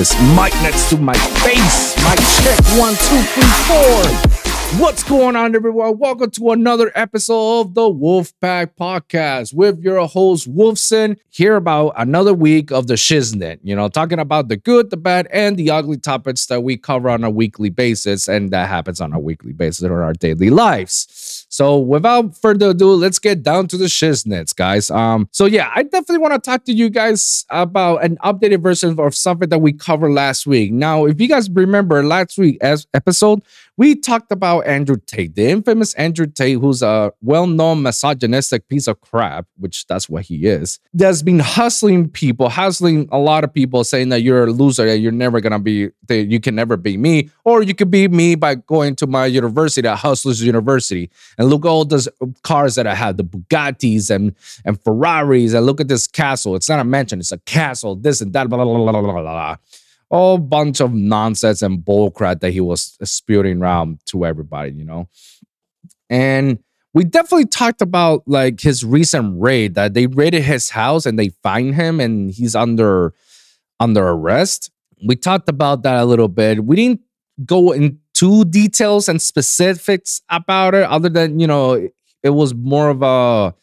this mic next to my face. Mic check one, two, three, four. What's going on, everyone? Welcome to another episode of the Wolfpack Podcast with your host, Wolvsun, here about another week of the Shiznit. You know, talking about the good, the bad, and the ugly topics that we cover on a weekly basis, and that happens on a weekly basis in our daily lives. So, without further ado, let's get down to the Shiznits, guys. Um, so yeah, I definitely want to talk to you guys about an updated version of something that we covered last week. Now, if you guys remember last week as episode, we talked about Andrew Tate, the infamous Andrew Tate, who's a well known misogynistic piece of crap, which that's what he is, that's been hustling people, hustling a lot of people, saying that you're a loser, that you're never going to be, that you can never be me, or you could be me by going to my university at Hustlers University. And look at all those cars that I have, the Bugattis and, and Ferraris, and look at this castle. It's not a mansion, it's a castle, this and that, blah, blah, blah, blah, blah, blah whole bunch of nonsense and bullcrap that he was spewing around to everybody, you know. And we definitely talked about like his recent raid that they raided his house and they find him and he's under under arrest. We talked about that a little bit. We didn't go into details and specifics about it other than, you know, it was more of a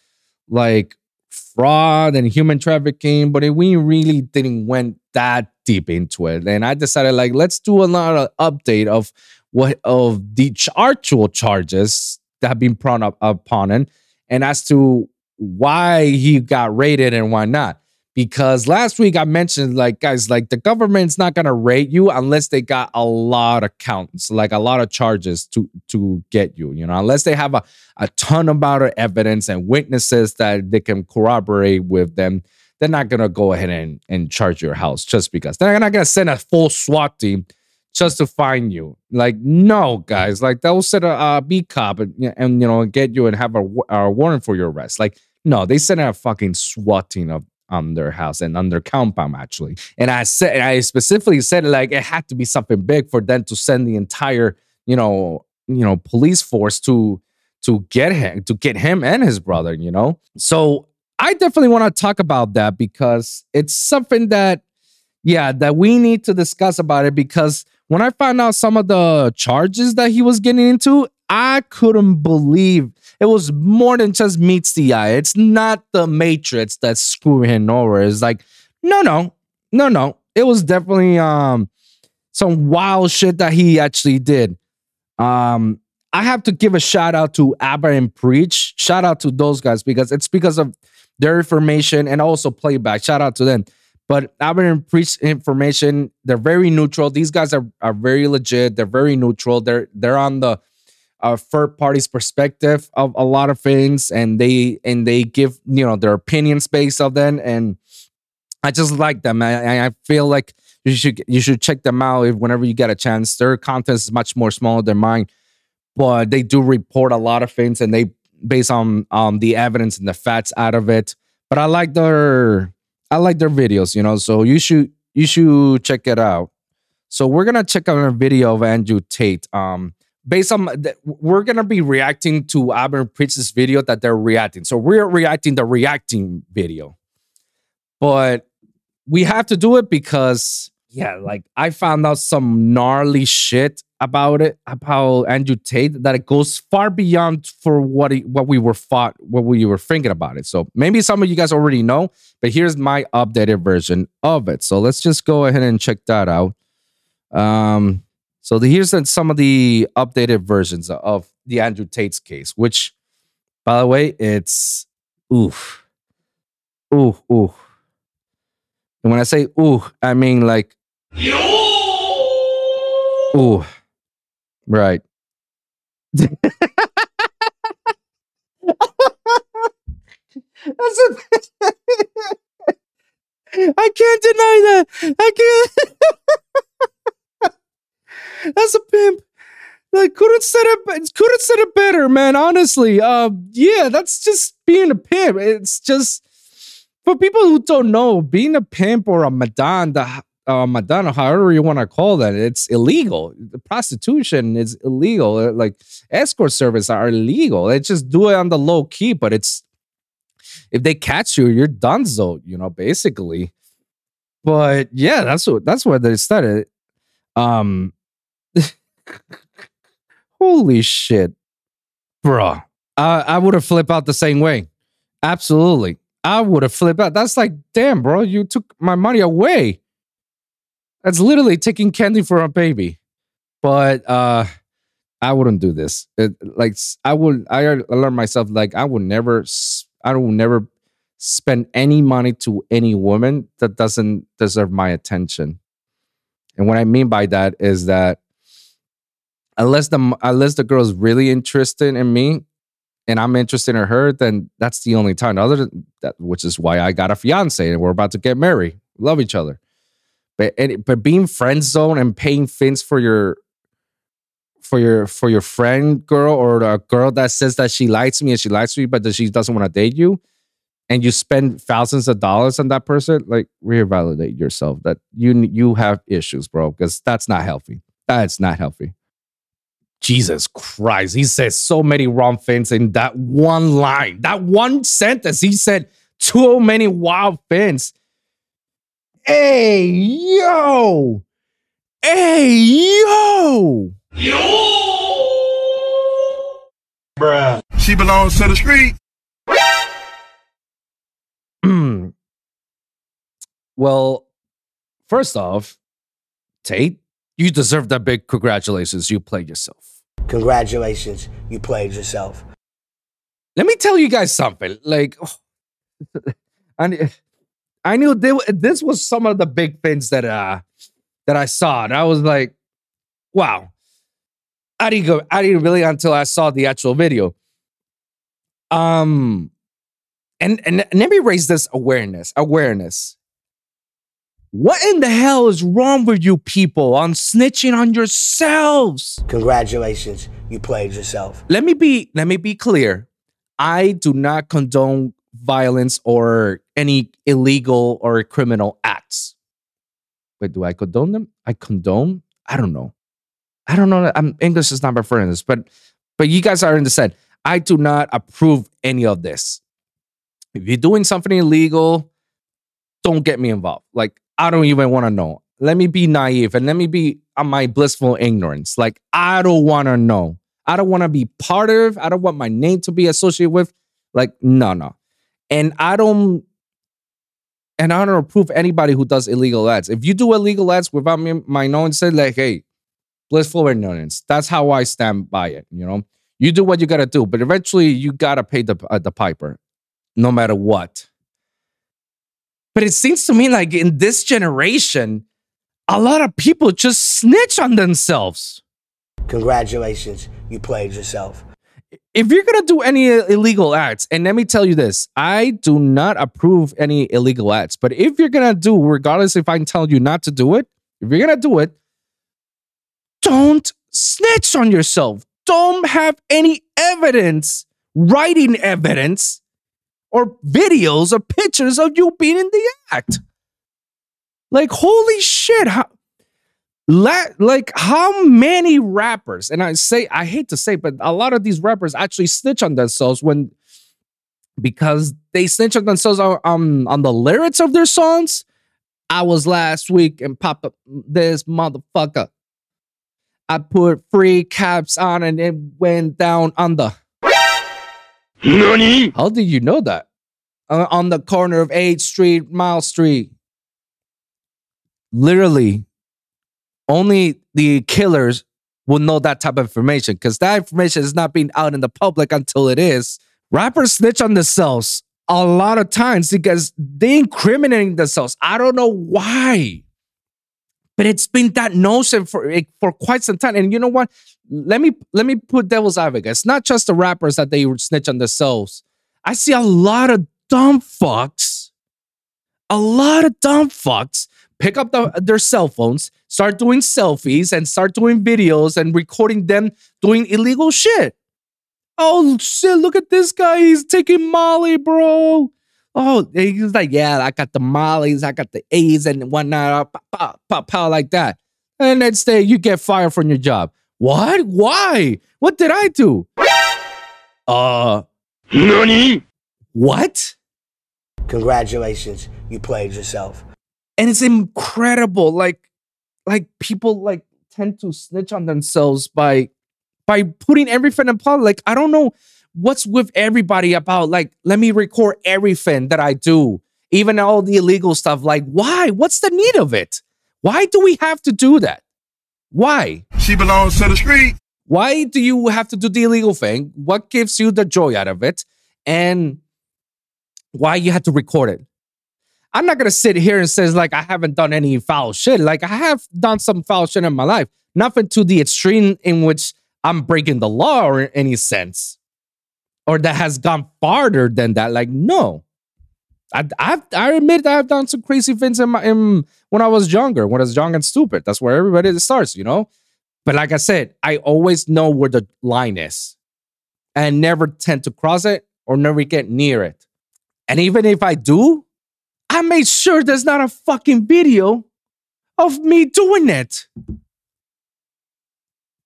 like fraud and human trafficking, but it, we really didn't went that deep into it. And I decided like let's do another update of what of the actual charges that have been brought up upon him and as to why he got raided and why not because last week I mentioned like guys like the government's not gonna rate you unless they got a lot of counts like a lot of charges to to get you you know unless they have a, a ton amount of evidence and witnesses that they can corroborate with them they're not gonna go ahead and, and charge your house just because they're not gonna send a full SWAT team just to find you like no guys like they'll send a, a B cop and, and you know get you and have a, a warrant for your arrest like no they send a fucking SWAT team of on their house and on their compound actually. And I said I specifically said like it had to be something big for them to send the entire, you know, you know, police force to to get him to get him and his brother, you know. So I definitely want to talk about that because it's something that yeah, that we need to discuss about it because when I found out some of the charges that he was getting into, I couldn't believe it was more than just meets the eye. It's not the Matrix that's screwing him over. It's like, no, no, no, no. It was definitely um some wild shit that he actually did. Um, I have to give a shout out to Aba N Preach. Shout out to those guys because it's because of their information and also playback. Shout out to them. But Aba N Preach information, they're very neutral. These guys are, are very legit. They're very neutral. They're they're on the a third party's perspective of a lot of things and they and they give you know their opinions based of them and i just like them i, I feel like you should you should check them out if whenever you get a chance their content is much more smaller than mine but they do report a lot of things and they based on um the evidence and the facts out of it. But i like their i like their videos you know so you should you should check it out. So we're gonna check out a video of andrew tate. Um based on we're gonna be reacting to Aba N Preach's video that they're reacting. So we're reacting the reacting video, but we have to do it because yeah, like I found out some gnarly shit about it about Andrew Tate that it goes far beyond for what he, what we were thought what we were thinking about it. So maybe some of you guys already know, but here's my updated version of it. So let's just go ahead and check that out. Um, so the, here's some of the updated versions of the Andrew Tate's case, which, by the way, it's oof, ooh, ooh. And when I say ooh, I mean like ooh, right. That's a, I can't deny that. I can't. That's a pimp. Like couldn't said it couldn't said it better, man. Honestly, uh, yeah, that's just being a pimp. It's just for people who don't know, being a pimp or a madame, the uh, madonna, however you want to call that, it's illegal. Prostitution is illegal. Uh, like escort service are illegal. They just do it on the low key, but it's if they catch you, you're done. So you know, basically. but yeah, that's what that's where they started. Um, holy shit, bro! I I would have flipped out the same way. Absolutely, I would have flipped out. That's like, damn, bro, you took my money away. That's literally taking candy for a baby. But uh, I wouldn't do this. It, like, I would. I learned myself like I would never. I will never spend any money to any woman that doesn't deserve my attention. And what I mean by that is that unless the unless the girl's really interested in me and I'm interested in her, then that's the only time. Other than that, which is why I got a fiance and we're about to get married. Love each other. But and, but being friend zone and paying fins for your for your for your friend girl or a girl that says that she likes me and she likes me but that she doesn't want to date you and you spend thousands of dollars on that person, like reevaluate yourself that you you have issues, bro, because that's not healthy. That's not healthy. Jesus Christ, he says so many wrong things in that one line, that one sentence. He said too many wild things. Hey, yo. Hey, yo. Yo. Bruh. She belongs to the street. well, first off, Tate, you deserve that big congratulations. You played yourself. Congratulations, you played yourself. Let me tell you guys something. Like, oh, I, I knew they, this was some of the big things that uh that I saw, and I was like, wow. I didn't go. I didn't really until I saw the actual video. Um, and, and let me raise this awareness awareness what in the hell is wrong with you people on snitching on yourselves congratulations you played yourself let me be let me be clear i do not condone violence or any illegal or criminal acts wait do i condone them i condone i don't know i don't know I'm, english is not my friend but but you guys are in the set i do not approve any of this if you're doing something illegal, don't get me involved. Like, I don't even want to know. Let me be naive and let me be on my blissful ignorance. Like, I don't want to know. I don't want to be part of. I don't want my name to be associated with. Like, no, no. And I don't and I don't approve anybody who does illegal ads. If you do illegal ads without me, my knowing, say like, hey, blissful ignorance. That's how I stand by it. You know, you do what you gotta do, but eventually you gotta pay the uh, the piper no matter what. But it seems to me like in this generation, a lot of people just snitch on themselves. Congratulations, you played yourself. If you're gonna do any illegal acts, and let me tell you this, I do not approve any illegal acts. But if you're gonna do, regardless if I'm telling you not to do it, if you're gonna do it, don't snitch on yourself. Don't have any evidence, writing evidence or videos or pictures of you being in the act. Like, holy shit. How, la- like, how many rappers, and I say, I hate to say, but a lot of these rappers actually snitch on themselves when, because they snitch on themselves on, um, on the lyrics of their songs. I was last week and pop up this motherfucker. I put free caps on and it went down under. Nani? How did you know that? Uh, on the corner of 8th Street, Mile Street. Literally, only the killers will know that type of information because that information is not being out in the public until it is. Rappers snitch on themselves a lot of times because they incriminating themselves. I don't know why. But it's been that notion for eh, for quite some time. And you know what? Let me let me put devil's advocate. It's not just the rappers that they snitch on themselves. I see a lot of dumb fucks, a lot of dumb fucks pick up the, their cell phones, start doing selfies, and start doing videos and recording them doing illegal shit. Oh shit! Look at this guy. He's taking Molly, bro oh, he's like, yeah, I got the mollies, I got the A's and whatnot, pop, pop, pop, pop, like that. And next day you get fired from your job. What? Why? What did I do? Uh, Nani? What? Congratulations, you played yourself. and it's incredible. Like, like people like tend to snitch on themselves by by putting everything in public. Like, I don't know what's with everybody about like, let me record everything that I do, even all the illegal stuff. Like, why? What's the need of it? Why do we have to do that? Why? She belongs to the street. Why do you have to do the illegal thing? What gives you the joy out of it? And why you had to record it? I'm not gonna sit here and say like I haven't done any foul shit. Like I have done some foul shit in my life. Nothing to the extreme in which I'm breaking the law or in any sense. Or that has gone farther than that. Like, no. I I've, I admit that I've done some crazy things in my in when I was younger, when I was young and stupid. That's where everybody starts, you know. But like I said, I always know where the line is, and never tend to cross it or never get near it. And even if I do, I made sure there's not a fucking video of me doing it.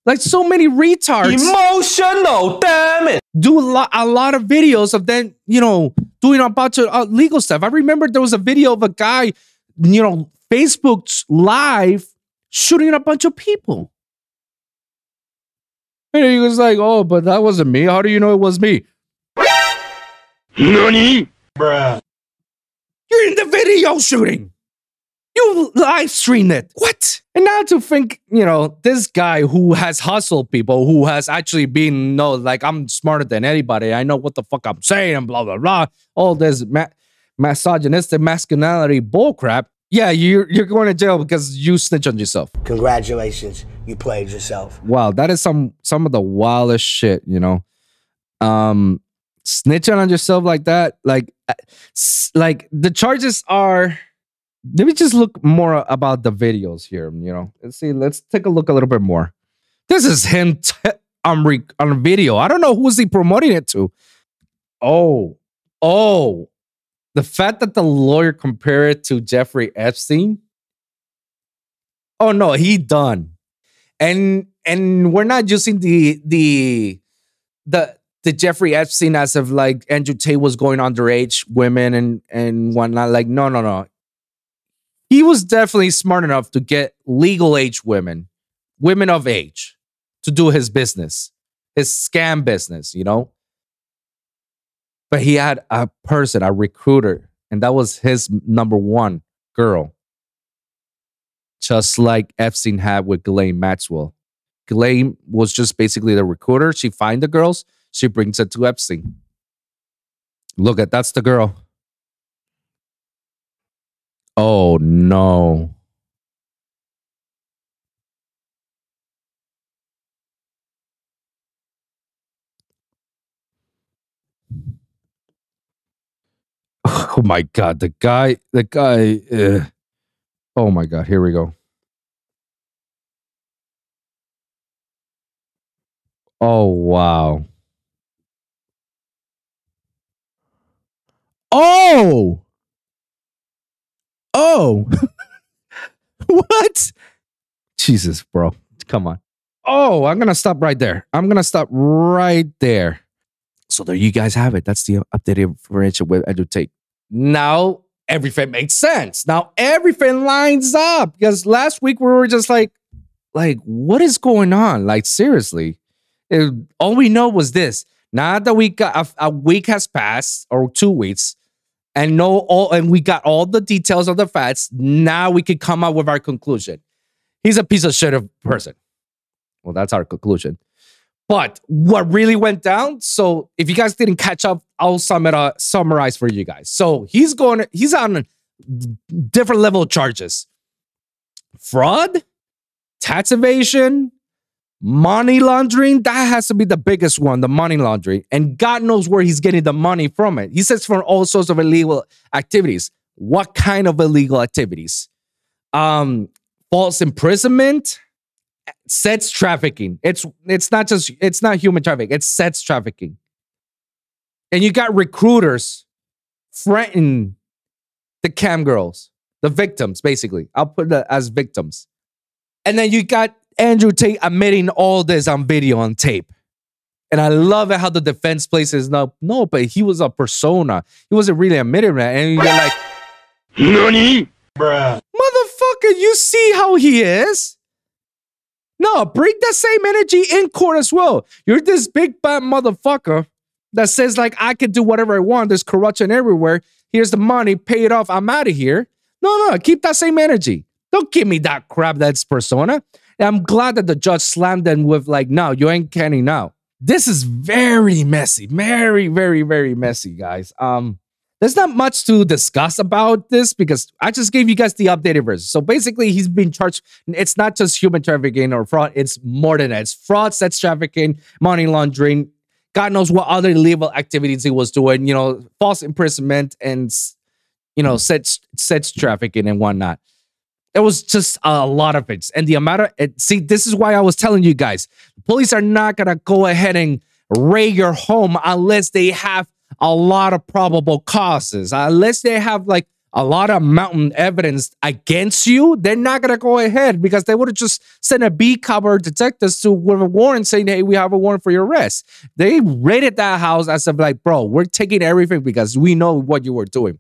Like so many retards Emotional, damn it. do a lot, a lot of videos of them, you know, doing a bunch of uh, legal stuff. I remember there was a video of a guy, you know, Facebook's live shooting a bunch of people. And he was like, "Oh, but that wasn't me. How do you know it was me? Nani? You're in the video shooting. You live streamed it. What? And now to think, you know, this guy who has hustled people, who has actually been, no, like I'm smarter than anybody. I know what the fuck I'm saying, and blah blah blah. All this ma- misogynistic masculinity bullcrap. Yeah, you're you're going to jail because you snitch on yourself. Congratulations, you played yourself. Wow, that is some some of the wildest shit, you know. Um snitching on yourself like that, like s- like the charges are let me just look more about the videos here, you know. Let's see, let's take a look a little bit more. This is him t- on re- on video. I don't know who's he promoting it to. Oh, oh, the fact that the lawyer compared it to Jeffrey Epstein. Oh no, he done and and we're not using the the the the Jeffrey Epstein as of like Andrew Tate was going underage women and and whatnot. Like no no no, he was definitely smart enough to get legal age women, women of age, to do his business, his scam business. You know, but he had a person, a recruiter, and that was his number one girl just like Epstein had with Ghislaine Maxwell. Ghislaine was just basically the recruiter. She find the girls, she brings it to Epstein. Look at that's the girl. Oh no. Oh my god, the guy, the guy. ugh. Oh my god, here we go. Oh wow. Oh. Oh. what? Jesus, bro. Come on. Oh, I'm going to stop right there. I'm going to stop right there. So there you guys have it. That's the updated information with Tate. Now everything makes sense. Now everything lines up because last week we were just like, like, what is going on? Like, seriously. It- all we know was this. Now that we got a, a week has passed or two weeks, and know all and we got all the details of the facts. Now we could come up with our conclusion. He's a piece of shit of person. Well, that's our conclusion. But what really went down? So if you guys didn't catch up, I'll sum it up, summarize for you guys. So he's going, he's on different level charges: fraud, tax evasion, money laundering. That has to be the biggest one, the money laundering. And God knows where he's getting the money from it. He says from all sorts of illegal activities. What kind of illegal activities? Um, false imprisonment, sex trafficking. It's it's not just it's not human trafficking, it's sex trafficking. And you got recruiters threatening the cam girls, the victims, basically. I'll put it as victims. And then you got Andrew Tate admitting all this on video on tape. And I love it how the defense places no, no, but he was a persona. He wasn't really admitting that. And you're like, Nani? Bruh. Motherfucker, you see how he is? No, bring that same energy in court as well. You're this big bad motherfucker that says, like, I can do whatever I want. There's corruption everywhere. Here's the money, pay it off. I'm out of here. No, no, keep that same energy. Don't give me that crap that's persona. And I'm glad that the judge slammed them with, like, no, you ain't canning now. This is very messy. Very, very, very messy, guys. Um, there's not much to discuss about this because I just gave you guys the updated version. So basically, he's been charged. It's not just human trafficking or fraud, it's more than that. It's fraud, sex trafficking, money laundering. God knows what other illegal activities he was doing, you know, false imprisonment and, you know, sex, sex trafficking and whatnot. It was just a lot of it. And the amount of it, see, this is why I was telling you guys, police are not gonna go ahead and raid your home unless they have a lot of probable causes. Unless they have like a lot of mountain evidence against you, they're not gonna go ahead because they would have just sent a B cover detectives to with a warrant saying, "Hey, we have a warrant for your arrest." They raided that house as of like, "Bro, we're taking everything because we know what you were doing."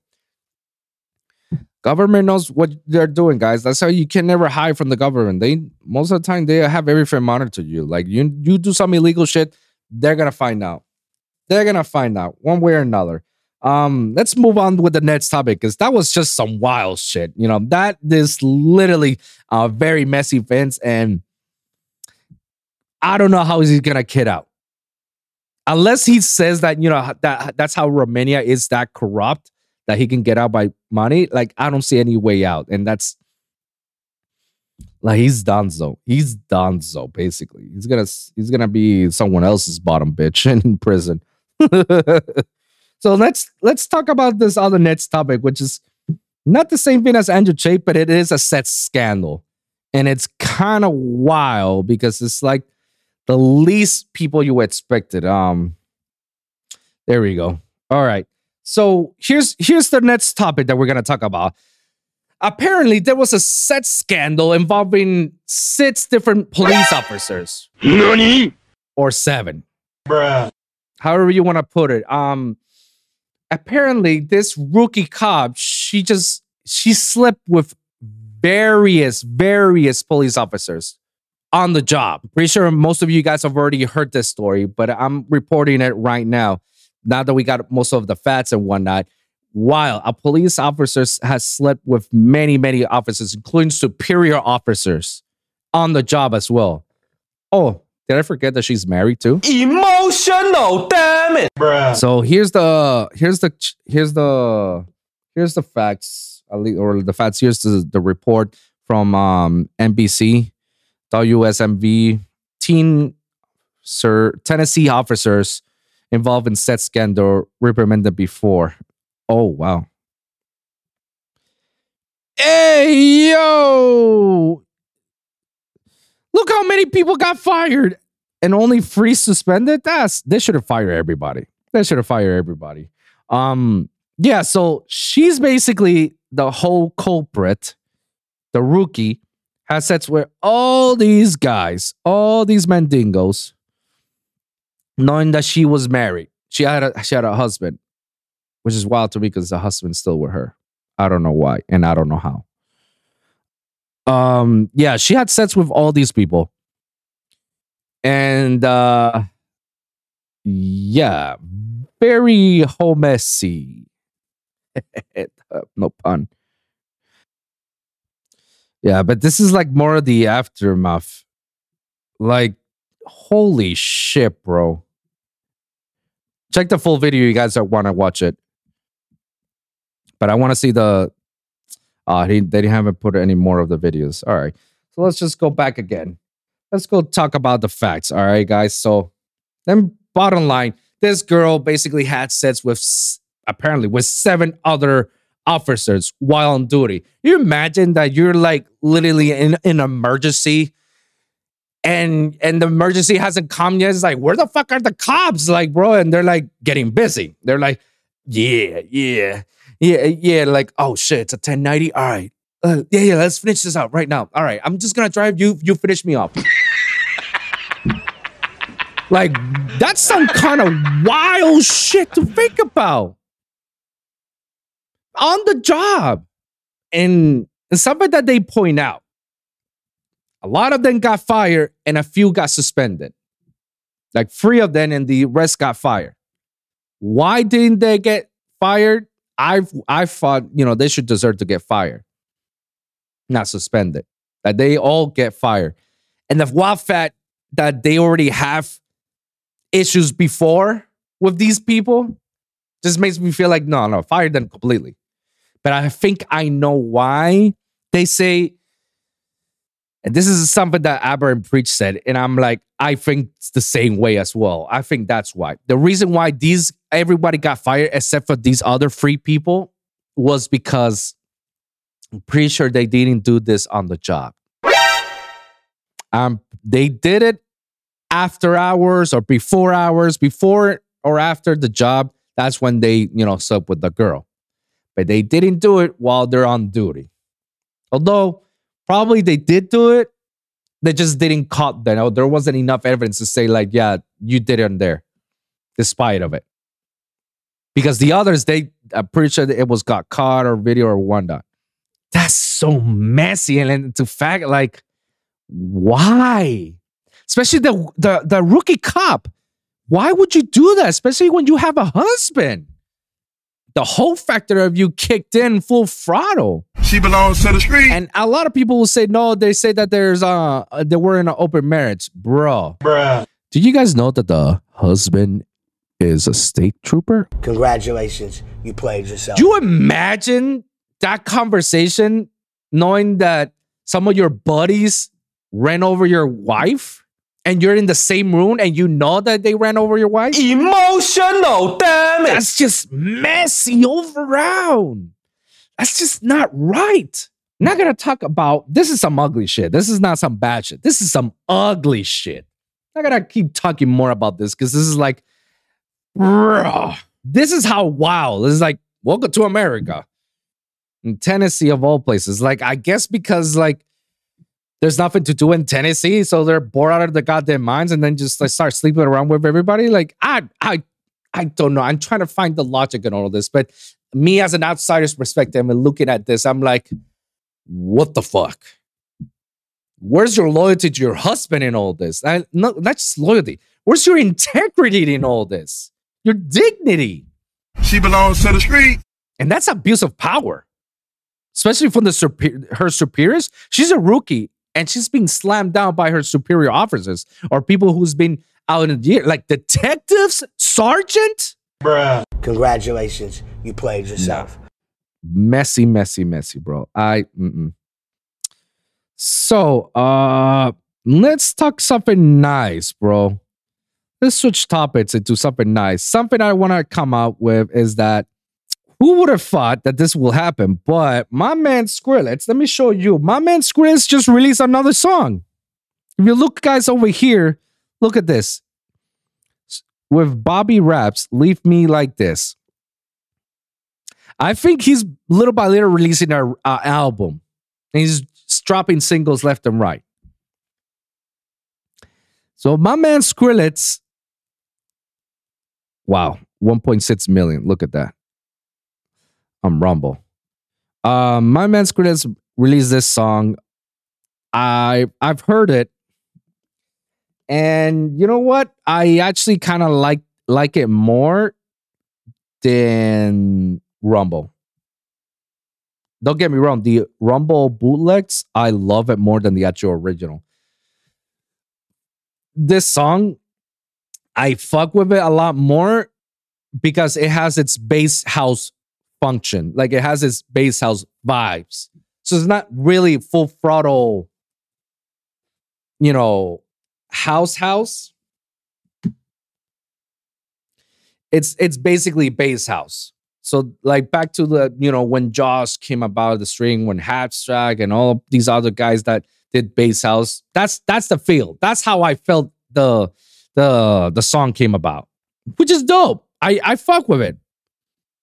Government knows what they're doing, guys. That's how you can never hide from the government. They most of the time they have everything monitored you. Like you, you do some illegal shit, they're gonna find out. They're gonna find out one way or another. Um, let's move on with the next topic because that was just some wild shit. You know, that is literally a very messy fence, and I don't know how he's gonna kid out. Unless he says that, you know, that that's how Romania is that corrupt that he can get out by money. Like, I don't see any way out. And that's like he's Donzo. He's Donzo, basically. He's gonna he's gonna be someone else's bottom bitch in prison. so let's let's talk about this other next topic, which is not the same thing as Andrew Tate, but it is a set scandal. And it's kind of wild because it's like the least people you expected. Um there we go. All right. So here's here's the next topic that we're gonna talk about. Apparently, there was a set scandal involving six different police officers. Nani? Or seven Bruh. however you want to put it. Um, apparently, this rookie cop, she just she slept with various various police officers on the job. Pretty sure most of you guys have already heard this story, but I'm reporting it right now. Now that we got most of the facts and whatnot. While a police officer has slept with many, many officers, including superior officers, on the job as well. Oh, did I forget that she's married too? Emotional, damn it. Bruh. So here's the here's the here's the here's the facts at least- or the facts. Here's the, the report from um, NBC, WSMV. Teen sir Tennessee officers involved in set scandal reprimanded before. Oh wow. Hey yo! Look how many people got fired and only three suspended. That's they should have fired everybody. They should have fired everybody. Um, yeah. So she's basically the whole culprit. The rookie has sets where all these guys, all these mandingos, knowing that she was married, she had a she had a husband, which is wild to me because the husband's still with her. I don't know why, and I don't know how. Um, yeah, she had sets with all these people. And uh yeah very homessy no pun. Yeah but this is like more of the aftermath. Like holy shit bro check the full video you guys want to watch it but i want to see the uh he, they haven't put any more of the videos all right so let's just go back again let's go talk about the facts. All right, guys. So then bottom line, this girl basically had sex with apparently with seven other officers while on duty. You imagine that you're like literally in an emergency and and the emergency hasn't come yet. It's like, where the fuck are the cops? Like, bro, and they're like getting busy. They're like, yeah, yeah, yeah, yeah. Like, oh shit, it's a 1090. All right. Uh, yeah, yeah, let's finish this out right now. All right, I'm just gonna drive you. You finish me off. like that's some kind of wild shit to think about on the job. and, and something that they point out. A lot of them got fired and a few got suspended. Like three of them and the rest got fired. Why didn't they get fired? I've I thought, you know, they should deserve to get fired, not suspended. That they all get fired. And the wild fact that they already have issues before with these people just makes me feel like no, no, fire them completely. But I think I know why they say, and this is something that Aba N Preach said, and I'm like, I think it's the same way as well. I think that's why. The reason why these everybody got fired except for these other three people was because I'm pretty sure they didn't do this on the job. Um, they did it after hours or before hours, before or after the job. That's when they, you know, slept with the girl. But they didn't do it while they're on duty. Although probably they did do it, they just didn't caught them. Oh, there wasn't enough evidence to say, like, yeah, you did it there, despite of it. Because the others, they I'm pretty sure it was got caught or video or one whatnot. That's so messy. And then to fact, like, why? Especially the, the the rookie cop. Why would you do that? Especially when you have a husband. The whole factor of you kicked in full throttle. She belongs to the street. And a lot of people will say, no, they say that there's uh they were in an open marriage. Bro. Bruh. Do you guys know that the husband is a state trooper? Congratulations, you played yourself. Do you imagine that conversation knowing that some of your buddies ran over your wife and you're in the same room and you know that they ran over your wife? Emotional, damn it. That's just messy all around. That's just not right. Not gonna talk about this is some ugly shit. This is not some bad shit. This is some ugly shit. I gotta keep talking more about this because this is like, bruh, this is how wild. This is like, welcome to America. In Tennessee, of all places. Like, I guess because like there's nothing to do in Tennessee, so they're bored out of their goddamn minds and then just like start sleeping around with everybody. Like, I I I don't know. I'm trying to find the logic in all of this, but me as an outsider's perspective and looking at this, I'm like, what the fuck? Where's your loyalty to your husband in all this? I, no, not just loyalty. Where's your integrity in all this? Your dignity. She belongs to the street. And that's abuse of power, especially from the super- her superiors. She's a rookie and she's being slammed down by her superior officers or people who's been out in the year, like detectives, sergeant. Bruh. Congratulations, you played yourself. messy, messy, messy, bro. I mm-mm. so uh let's talk something nice, bro. Let's switch topics into something nice. Something I want to come out with is that who would have thought that this will happen? But my man Skrillex, let me show you. My man Skrillex just released another song. If you look, guys, over here, look at this. With Bobby Raps, Leave Me Like This. I think he's little by little releasing an album. And he's dropping singles left and right. So my man Skrillex, wow, 1.6 million. Look at that. On Rumble. Um, my man Skrillex released this song. I I've heard it. And you know what? I actually kind of like like it more than Rumble. Don't get me wrong, the Rumble bootlegs, I love it more than the actual original. This song, I fuck with it a lot more because it has its bass house function. Like it has its bass house vibes. So it's not really full throttle, you know, house house. It's it's basically bass house. So like back to the you know when Josh came about the string, when Habstrakt and all these other guys that did bass house. That's that's the feel. That's how I felt the the the song came about, which is dope. I I fuck with it.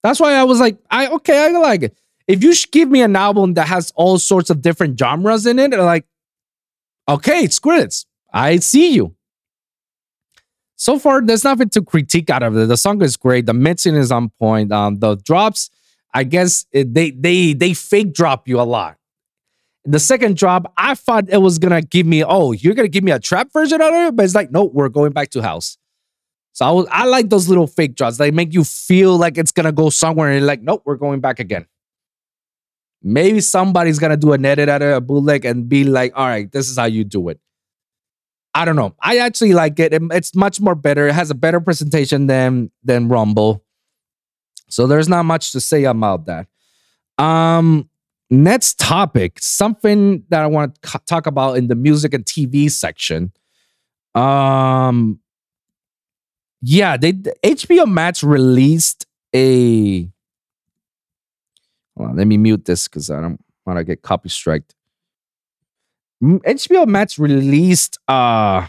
That's why I was like, I okay, I like it. If you give me an album that has all sorts of different genres in it, like, okay, it's. I see you. So far, there's nothing to critique out of it. The song is great. The mixing is on point. Um, the drops, I guess it, they they they fake drop you a lot. The second drop, I thought it was gonna give me, oh, you're gonna give me a trap version of it, but it's like, no, we're going back to house. So I was, I like those little fake drops. They make you feel like it's gonna go somewhere, and like, nope, we're going back again. Maybe somebody's gonna do an edit at a bootleg and be like, all right, this is how you do it. I don't know. I actually like it. It- It's much more better. It has a better presentation than than Rumble. So there's not much to say about that. Um, next topic, something that I want to talk about in the music and TV section. Um, yeah, they HBO Max released a. Hold on, let me mute this because I don't want to get copy striked. HBO Max released uh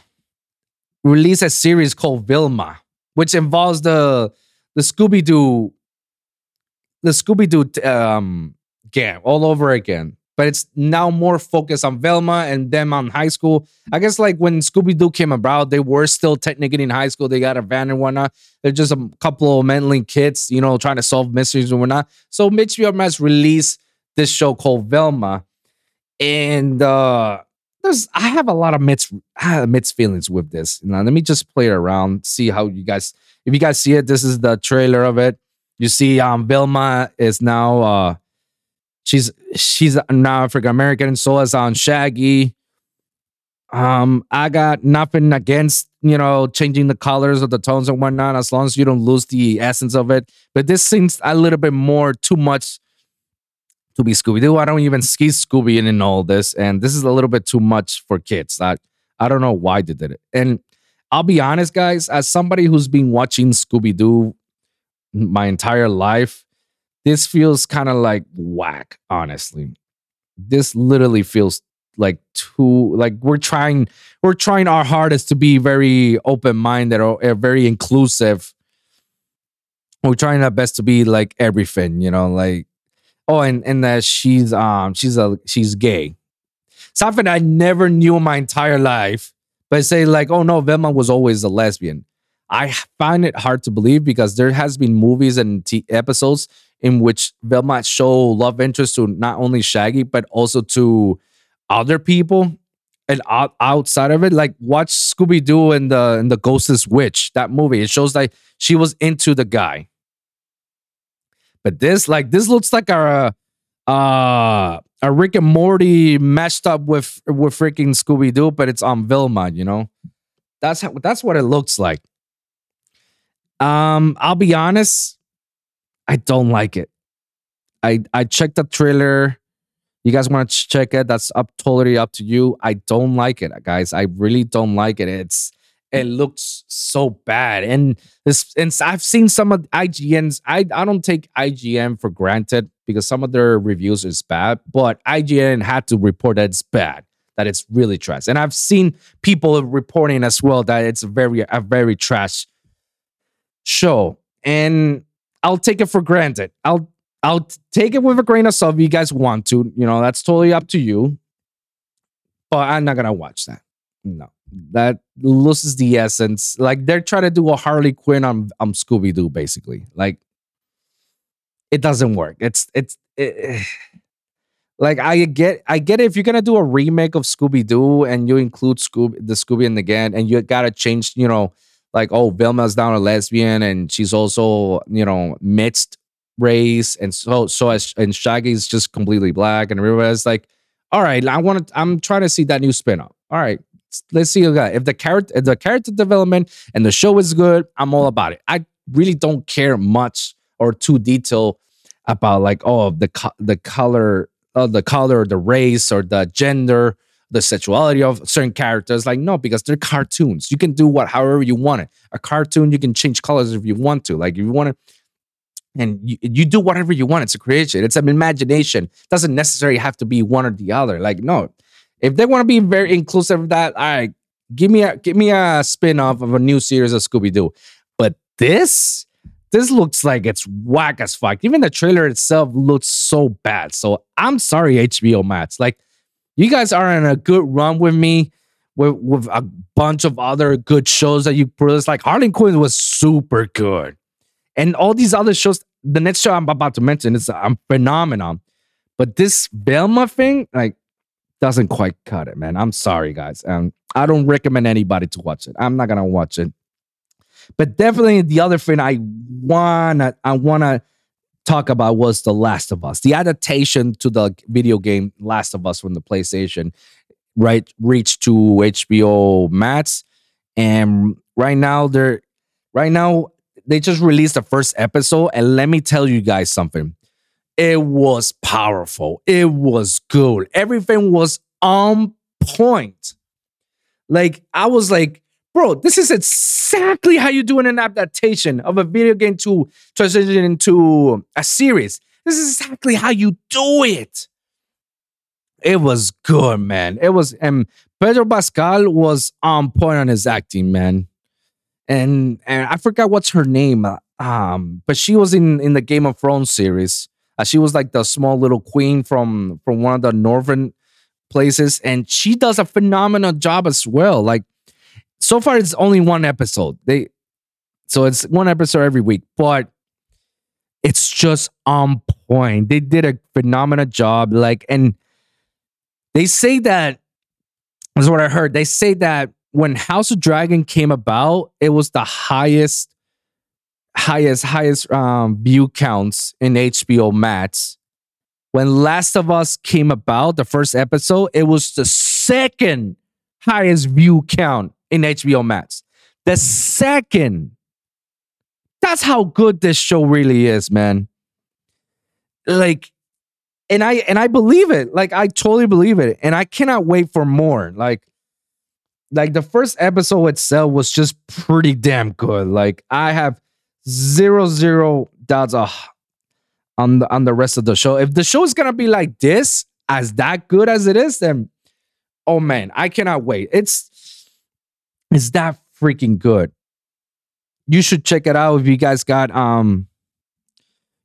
released a series called Velma, which involves the the Scooby Doo the Scooby Doo um game all over again. But it's now more focused on Velma and them on high school. I guess like when Scooby Doo came about, they were still technically in high school. They got a van and whatnot. They're just a couple of meddling kids, you know, trying to solve mysteries and whatnot. So HBO Max released this show called Velma, and uh there's I have a lot of mixed have mixed feelings with this. Now let me just play it around, see how you guys if you guys see it. This is the trailer of it. You see, um, Velma is now uh she's she's now African American, so is on Shaggy. Um, I got nothing against you know changing the colors or the tones and whatnot, as long as you don't lose the essence of it. But this seems a little bit more too much to be Scooby Doo. I don't even ski Scooby in in all this, and this is a little bit too much for kids. I I don't know why they did it. And I'll be honest, guys, as somebody who's been watching Scooby Doo my entire life, this feels kind of like whack, honestly. This literally feels like too like we're trying we're trying our hardest to be very open-minded or uh, very inclusive. We're trying our best to be like everything, you know, like oh and and that she's um she's a she's gay. Something I never knew in my entire life. But say like, oh no, Velma was always a lesbian. I find it hard to believe because there has been movies and t- episodes in which Velma show love interest to not only Shaggy but also to other people. And out, outside of it, like watch Scooby Doo and the and the Ghost's Witch that movie. It shows like she was into the guy. But this, like, this looks like a uh a Rick and Morty mashed up with with freaking Scooby Doo, but it's on Velma. You know, that's how that's what it looks like. Um, I'll be honest, I don't like it. I I checked the trailer. You guys want to check it? That's up totally up to you. I don't like it, guys. I really don't like it. It's it looks so bad, and this and I've seen some of IGN's. I I don't take IGN for granted because some of their reviews is bad, but IGN had to report that it's bad, that it's really trash, and I've seen people reporting as well that it's very a very trash show and I'll take it for granted. I'll I'll take it with a grain of salt if you guys want to. You know, that's totally up to you. But I'm not gonna watch that. No. That loses the essence. Like they're trying to do a Harley Quinn on, on Scooby Doo, basically. Like it doesn't work. It's it's it, like I get I get it if you're gonna do a remake of Scooby Doo and you include Scooby the Scooby and the gang and you gotta change, you know, like oh Velma's down a lesbian and she's also you know mixed race. And so so as and Shaggy's just completely black and everybody's like all right I want to I'm trying to see that new spin off all right let's see if the character if the character development and the show is good I'm all about it. I really don't care much or too detail about like oh the co- the color uh, the color the race or the gender the sexuality of certain characters. Like, no, because they're cartoons. You can do what however you want it. A cartoon, you can change colors if you want to. Like, if you want to, and you, you do whatever you want. It's a creation. It's an imagination. It doesn't necessarily have to be one or the other. Like, no. If they want to be very inclusive of that, all right, give me a give me a spin-off of a new series of Scooby-Doo. But this, this looks like it's whack as fuck. Even the trailer itself looks so bad. So I'm sorry, HBO Max. Like, you guys are in a good run with me with, with a bunch of other good shows that you produced. Like Harley Quinn was super good. And all these other shows, the next show I'm about to mention is a phenomenon. But this Velma thing, like, doesn't quite cut it, man. I'm sorry, guys. Um, I don't recommend anybody to watch it. I'm not gonna watch it. But definitely the other thing I wanna I wanna talk about was The Last of Us. The adaptation to the video game Last of Us from the PlayStation, right, reached to HBO Max. And right now they're right now they just released the first episode. And let me tell you guys something. It was powerful. It was good. Everything was on point. Like I was like, bro, this is exactly how you do an adaptation of a video game to transition into a series. This is exactly how you do it. It was good, man. It was, and Pedro Pascal was on point on his acting, man. And and I forgot what's her name, um, but she was in in the Game of Thrones series. Uh, she was like the small little queen from from one of the northern places, and she does a phenomenal job as well. Like so far, it's only one episode. They so it's one episode every week, but it's just on point. They did a phenomenal job. Like, and they say that this is what I heard. They say that when House of Dragon came about, it was the highest, highest, highest um, view counts in HBO Max. When Last of Us came about, the first episode, it was the second highest view count in HBO Max. The second. That's how good this show really is, man. Like, and I and I believe it. Like, I totally believe it, and I cannot wait for more. Like, like the first episode itself was just pretty damn good. Like, I have zero zero doubts uh, on the on the rest of the show. If the show is gonna be like this, as that good as it is, then oh man, I cannot wait. It's it's that freaking good. You should check it out if you guys got um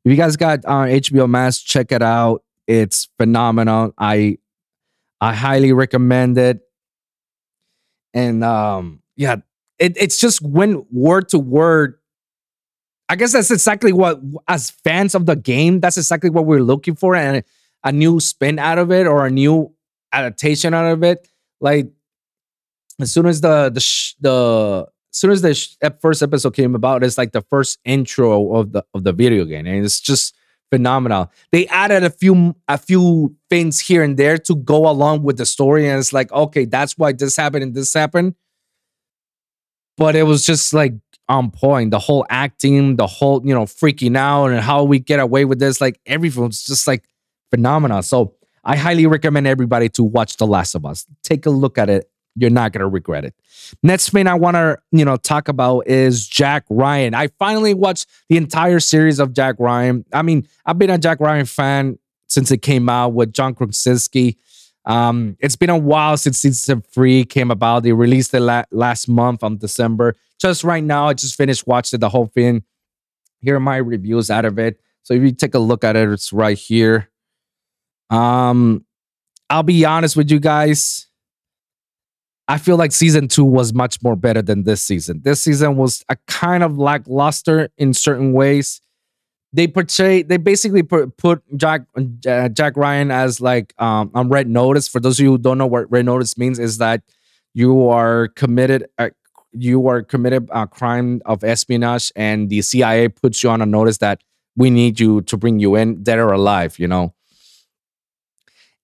if you guys got uh, HBO Max, check it out. It's phenomenal. I I highly recommend it. And um yeah, it, it's just went word to word. I guess that's exactly what as fans of the game, that's exactly what we're looking for and a new spin out of it or a new adaptation out of it. Like as soon as the the sh- the as soon as the sh- first episode came about, it's like the first intro of the of the video game, and it's just phenomenal. They added a few a few things here and there to go along with the story, and it's like, okay, that's why this happened and this happened. But it was just like on point. The whole acting, the whole you know freaking out, and how we get away with this, like everything was just like phenomenal. So I highly recommend everybody to watch The Last of Us. Take a look at it. You're not gonna regret it. Next thing I want to, you know, talk about is Jack Ryan. I finally watched the entire series of Jack Ryan. I mean, I've been a Jack Ryan fan since it came out with John Krasinski. Um, it's been a while since season three came about. They released it la- last month on December. Just right now, I just finished watching the whole thing. Here are my reviews out of it. So if you take a look at it, it's right here. Um, I'll be honest with you guys. I feel like season two was much more better than this season. This season was a kind of lackluster in certain ways. They portray, they basically put, Jack uh, Jack Ryan as like um, on red notice. For those of you who don't know what red notice means, is that you are committed, uh, you are committed a crime of espionage, and the CIA puts you on a notice that we need you to bring you in, dead or alive. You know,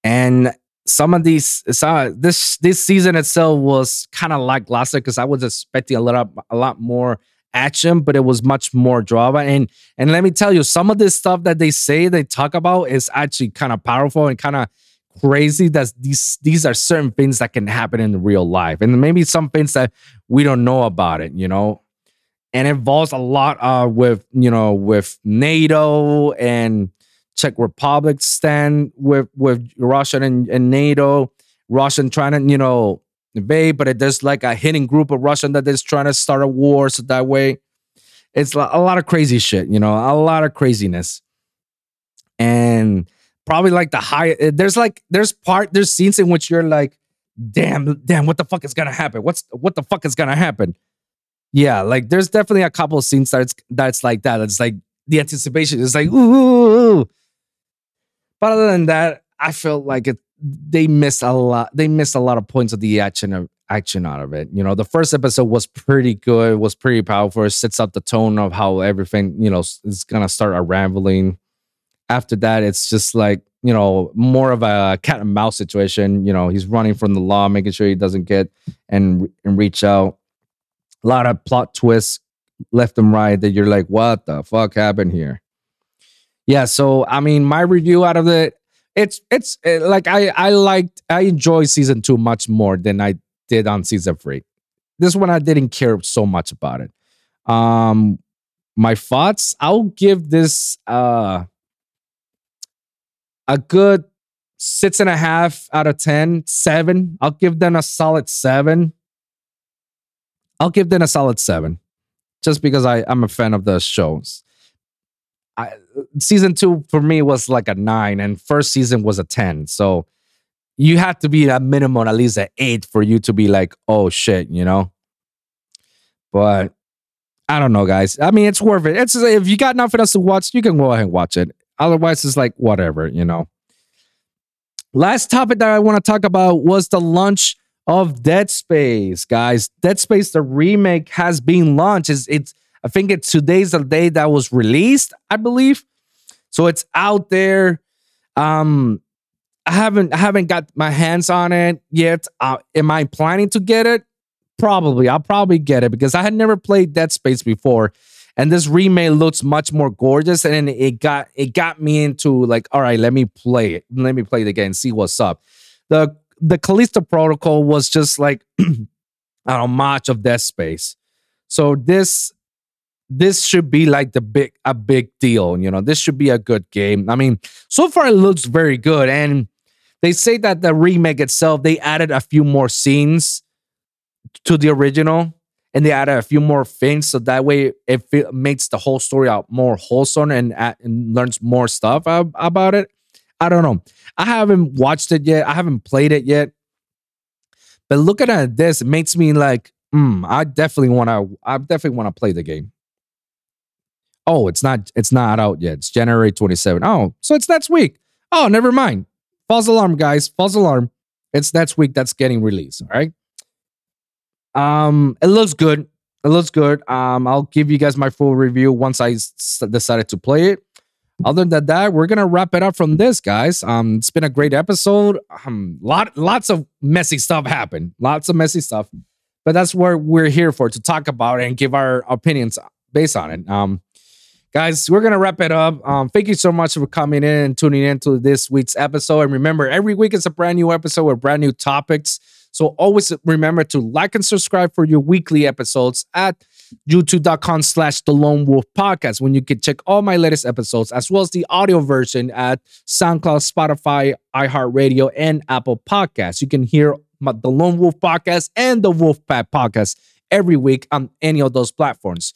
and some of these this this season itself was kind of like lackluster because I was expecting a lot a lot more action, but it was much more drama. And and let me tell you, some of this stuff that they say they talk about is actually kind of powerful and kind of crazy. That these these are certain things that can happen in real life, and maybe some things that we don't know about it. You know, and it involves a lot uh, with you know with NATO and Czech Republic stand with with Russia and, and NATO. Russian trying to you know invade, but there's like a hidden group of Russian that is trying to start a war. So that way, it's a lot of crazy shit. You know, a lot of craziness, and probably like the high. Eh, there's like there's part there's scenes in which you're like, damn, damn, what the fuck is gonna happen? What's what the fuck is gonna happen? Yeah, like there's definitely a couple of scenes that's that's like that. It's like the anticipation is like, ooh, ooh, ooh. But other than that, I felt like it. They missed a lot. They missed a lot of points of the action of action out of it. You know, the first episode was pretty good, was pretty powerful. It sets up the tone of how everything, you know, is gonna start unraveling. After that, it's just like, you know, more of a cat and mouse situation. You know, he's running from the law, making sure he doesn't get and and reach out. A lot of plot twists left and right that you're like, what the fuck happened here? Yeah, so I mean, my review out of it, it's it's eh, like I I liked I enjoy season two much more than I did on season three. This one I didn't care so much about it. Um, my thoughts, I'll give this uh a good six and a half out of ten, seven. I'll give them a solid seven. I'll give them a solid seven, just because I I'm a fan of the shows. Season two for me was like a nine, and first season was a ten. So you have to be at minimum at least an eight for you to be like, oh shit, you know. But I don't know, guys. I mean, it's worth it. It's if you got nothing else to watch, you can go ahead and watch it. Otherwise, it's like whatever, you know. Last topic that I want to talk about was the launch of Dead Space, guys. Dead Space, the remake, has been launched. It's, it's I think it's today's the day that was released, I believe. So it's out there. Um, I haven't I haven't got my hands on it yet. Uh, am I planning to get it? Probably. I'll probably get it because I had never played Dead Space before, and this remake looks much more gorgeous. And it got it got me into like, all right, let me play it. Let me play it again, see what's up. The the Callisto Protocol was just like an homage of Dead Space. So this this should be like the big a big deal. You know, this should be a good game. I mean, so far it looks very good, and they say that the remake itself they added a few more scenes to the original, and they added a few more things, so that way it fe- makes the whole story out more wholesome and, and learns more stuff ab- about it. I don't know. I haven't watched it yet. I haven't played it yet. But looking at this, it makes me like, mm, I definitely want to. I definitely want to play the game. Oh, it's not it's not out yet. It's January 27. Oh, so it's next week. Oh, never mind. False alarm, guys. False alarm. It's next week that's getting released. All right. Um, it looks good. It looks good. Um, I'll give you guys my full review once I s- decided to play it. Other than that, we're gonna wrap it up from this, guys. Um, it's been a great episode. Um, lot lots of messy stuff happened. Lots of messy stuff, but that's what we're here for to talk about and give our opinions based on it. Um, guys, we're gonna wrap it up. Um, thank you so much for coming in and tuning in to this week's episode. And remember, every week is a brand new episode with brand new topics. So always remember to like and subscribe for your weekly episodes at youtube.com slash the lone wolf podcast when you can check all my latest episodes as well as the audio version at soundcloud spotify iheartradio and apple podcasts you can hear my, the lone wolf podcast and the wolf pack podcast every week on any of those platforms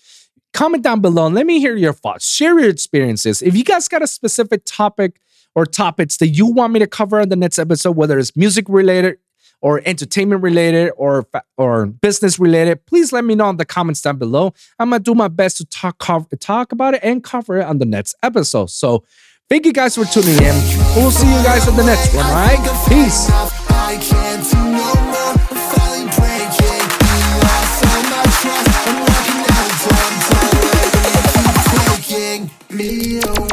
comment down below and let me hear your thoughts share your experiences if you guys got a specific topic or topics that you want me to cover on the next episode whether it's music related or entertainment related or or business related, please let me know in the comments down below. I'm gonna do my best to talk cover, talk about it and cover it on the next episode. So thank you guys for tuning in. We'll see you guys in the next one. All right, peace. me away.